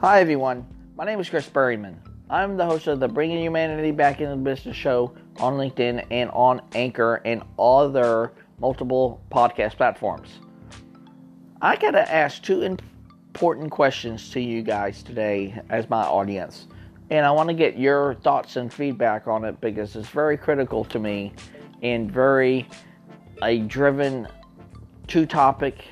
Hi, everyone. My name is Chris Berryman. I'm the host of the Bringing Humanity Back into Business show on LinkedIn and on Anchor and other multiple podcast platforms. I got to ask two important questions to you guys today as my audience. And I want to get your thoughts and feedback on it because it's very critical to me and very a driven two topic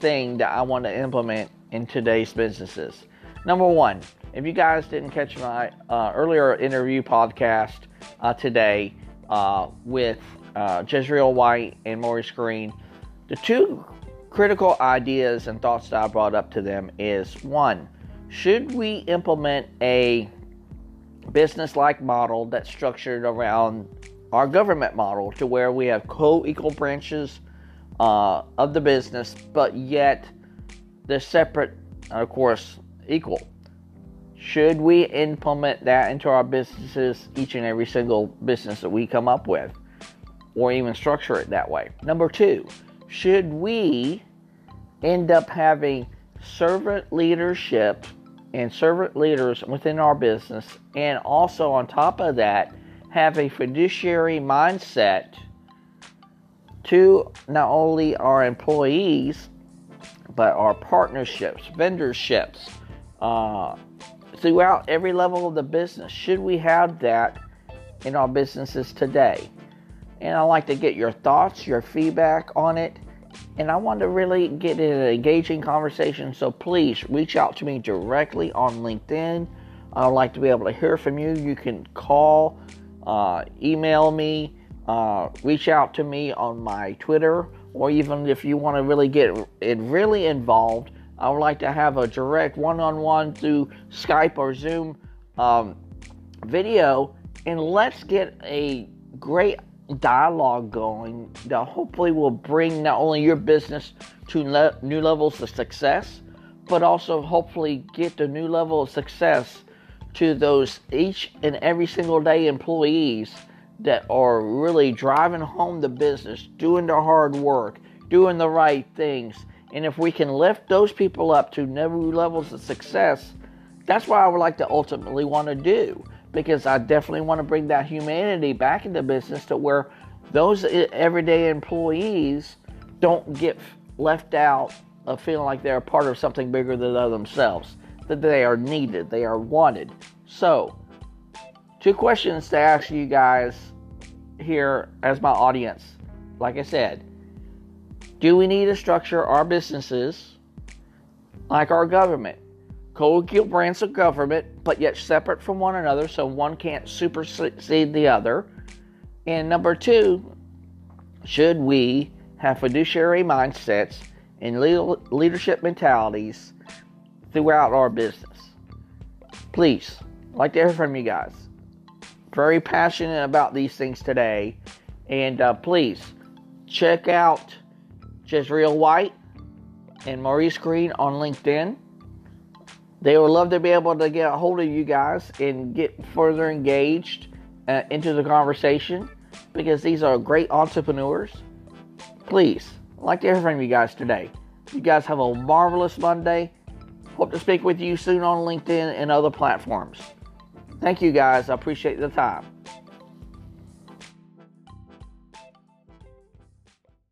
thing that I want to implement in today's businesses. Number one, if you guys didn't catch my uh, earlier interview podcast uh, today uh, with uh, Jezreel White and Maurice Green, the two critical ideas and thoughts that I brought up to them is one, should we implement a business like model that's structured around our government model to where we have co equal branches uh, of the business, but yet they're separate, of course, equal? Should we implement that into our businesses, each and every single business that we come up with, or even structure it that way? Number two, should we end up having servant leadership and servant leaders within our business, and also on top of that, have a fiduciary mindset to not only our employees but our partnerships, vendorships, uh, throughout every level of the business. Should we have that in our businesses today? And I'd like to get your thoughts, your feedback on it. And I want to really get in an engaging conversation. So please reach out to me directly on LinkedIn. I'd like to be able to hear from you. You can call, uh, email me, uh, reach out to me on my Twitter, or even if you want to really get it really involved, I would like to have a direct one-on-one through Skype or Zoom um, video, and let's get a great dialogue going that hopefully will bring not only your business to le- new levels of success, but also hopefully get the new level of success to those each and every single day employees that are really driving home the business, doing the hard work, doing the right things. And if we can lift those people up to new levels of success, that's what I would like to ultimately want to do because I definitely want to bring that humanity back into business to where those everyday employees don't get left out of feeling like they're a part of something bigger than themselves, that they are needed, they are wanted. So, two questions to ask you guys here as my audience. Like I said, do we need to structure our businesses like our government? Co-equal branches of government, but yet separate from one another, so one can't supersede the other. And number two, should we have fiduciary mindsets and leadership mentalities throughout our business? Please, I'd like to hear from you guys. Very passionate about these things today. And uh, please check out Jezreel White and Maurice Green on LinkedIn. They would love to be able to get a hold of you guys and get further engaged uh, into the conversation because these are great entrepreneurs. Please, I'd like to hear from you guys today. You guys have a marvelous Monday. Hope to speak with you soon on LinkedIn and other platforms. Thank you guys. I appreciate the time.